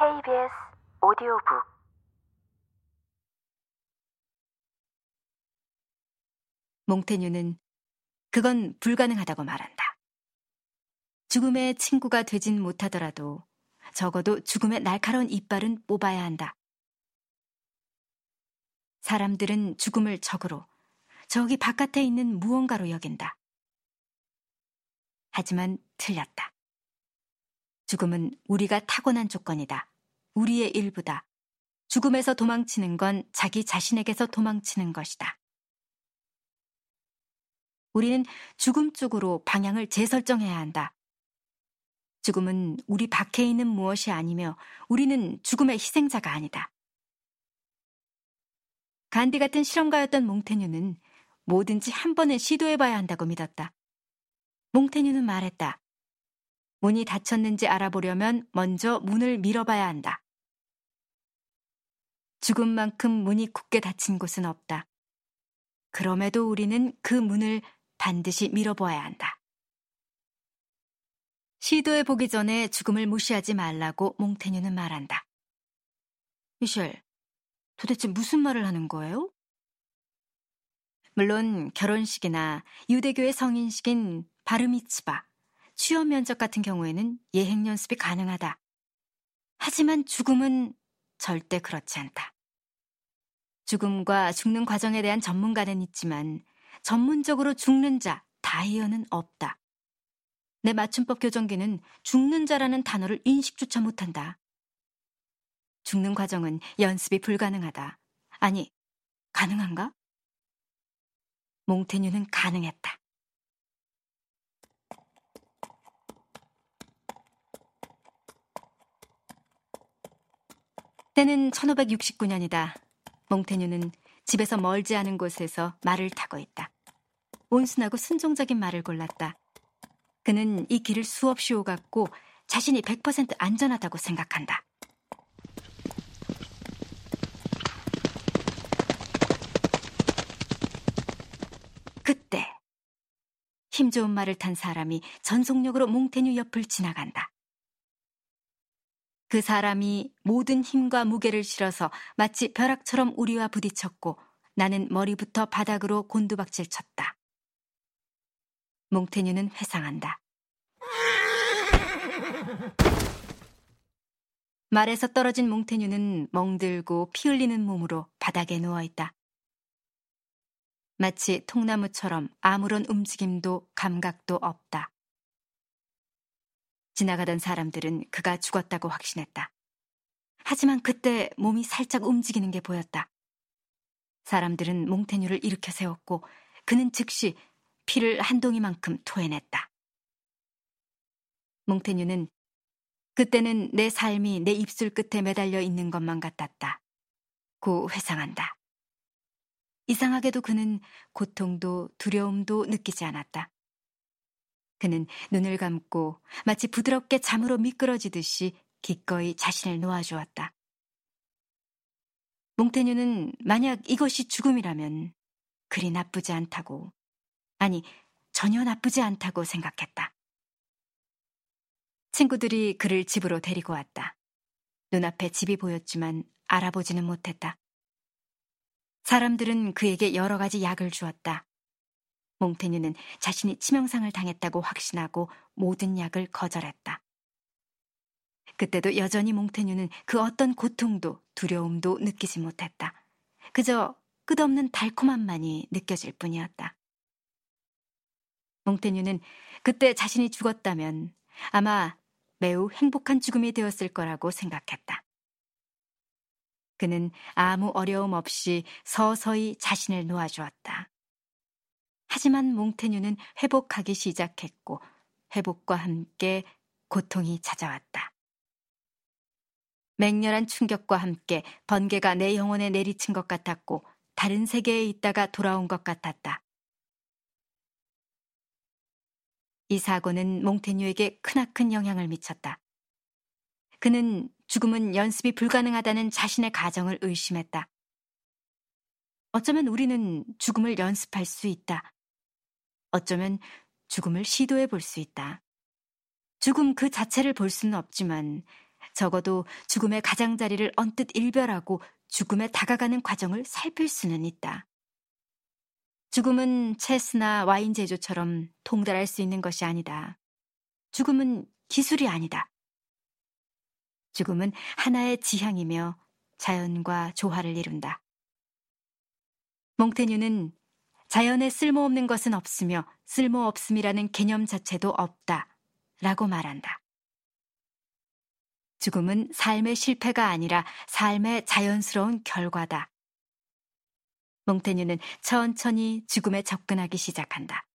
KBS 오디오북 몽테뉴는 그건 불가능하다고 말한다. 죽음의 친구가 되진 못하더라도 적어도 죽음의 날카로운 이빨은 뽑아야 한다. 사람들은 죽음을 적으로 저기 바깥에 있는 무언가로 여긴다. 하지만 틀렸다. 죽음은 우리가 타고난 조건이다. 우리의 일부다. 죽음에서 도망치는 건 자기 자신에게서 도망치는 것이다. 우리는 죽음 쪽으로 방향을 재설정해야 한다. 죽음은 우리 밖에 있는 무엇이 아니며 우리는 죽음의 희생자가 아니다. 간디 같은 실험가였던 몽테뉴는 뭐든지 한 번은 시도해봐야 한다고 믿었다. 몽테뉴는 말했다. 문이 닫혔는지 알아보려면 먼저 문을 밀어봐야 한다. 죽음만큼 문이 굳게 닫힌 곳은 없다. 그럼에도 우리는 그 문을 반드시 밀어보아야 한다. 시도해 보기 전에 죽음을 무시하지 말라고 몽테뉴는 말한다. 미셸, 도대체 무슨 말을 하는 거예요? 물론 결혼식이나 유대교의 성인식인 바르미츠바, 취업 면접 같은 경우에는 예행 연습이 가능하다. 하지만 죽음은 절대 그렇지 않다. 죽음과 죽는 과정에 대한 전문가는 있지만 전문적으로 죽는 자, 다이어는 없다. 내 맞춤법 교정기는 죽는 자라는 단어를 인식조차 못한다. 죽는 과정은 연습이 불가능하다. 아니, 가능한가? 몽테뉴는 가능했다. 때는 1569년이다. 몽테뉴는 집에서 멀지 않은 곳에서 말을 타고 있다. 온순하고 순종적인 말을 골랐다. 그는 이 길을 수없이 오갔고 자신이 100% 안전하다고 생각한다. 그때 힘 좋은 말을 탄 사람이 전속력으로 몽테뉴 옆을 지나간다. 그 사람이 모든 힘과 무게를 실어서 마치 벼락처럼 우리와 부딪혔고 나는 머리부터 바닥으로 곤두박질 쳤다. 몽테뉴는 회상한다. 말에서 떨어진 몽테뉴는 멍들고 피 흘리는 몸으로 바닥에 누워있다. 마치 통나무처럼 아무런 움직임도 감각도 없다. 지나가던 사람들은 그가 죽었다고 확신했다. 하지만 그때 몸이 살짝 움직이는 게 보였다. 사람들은 몽테뉴를 일으켜 세웠고 그는 즉시 피를 한 동이만큼 토해냈다. 몽테뉴는 그때는 내 삶이 내 입술 끝에 매달려 있는 것만 같았다. 고 회상한다. 이상하게도 그는 고통도 두려움도 느끼지 않았다. 그는 눈을 감고 마치 부드럽게 잠으로 미끄러지듯이 기꺼이 자신을 놓아주었다. 몽테뉴는 만약 이것이 죽음이라면 그리 나쁘지 않다고, 아니, 전혀 나쁘지 않다고 생각했다. 친구들이 그를 집으로 데리고 왔다. 눈앞에 집이 보였지만 알아보지는 못했다. 사람들은 그에게 여러 가지 약을 주었다. 몽테뉴는 자신이 치명상을 당했다고 확신하고 모든 약을 거절했다. 그때도 여전히 몽테뉴는 그 어떤 고통도 두려움도 느끼지 못했다. 그저 끝없는 달콤함만이 느껴질 뿐이었다. 몽테뉴는 그때 자신이 죽었다면 아마 매우 행복한 죽음이 되었을 거라고 생각했다. 그는 아무 어려움 없이 서서히 자신을 놓아주었다. 하지만 몽테뉴는 회복하기 시작했고 회복과 함께 고통이 찾아왔다. 맹렬한 충격과 함께 번개가 내 영혼에 내리친 것 같았고 다른 세계에 있다가 돌아온 것 같았다. 이 사고는 몽테뉴에게 크나큰 영향을 미쳤다. 그는 죽음은 연습이 불가능하다는 자신의 가정을 의심했다. 어쩌면 우리는 죽음을 연습할 수 있다. 어쩌면 죽음을 시도해 볼 수 있다. 죽음 그 자체를 볼 수는 없지만 적어도 죽음의 가장자리를 언뜻 일별하고 죽음에 다가가는 과정을 살필 수는 있다. 죽음은 체스나 와인 제조처럼 통달할 수 있는 것이 아니다. 죽음은 기술이 아니다. 죽음은 하나의 지향이며 자연과 조화를 이룬다. 몽테뉴는 자연에 쓸모없는 것은 없으며 쓸모없음이라는 개념 자체도 없다. 라고 말한다. 죽음은 삶의 실패가 아니라 삶의 자연스러운 결과다. 몽테뉴는 천천히 죽음에 접근하기 시작한다.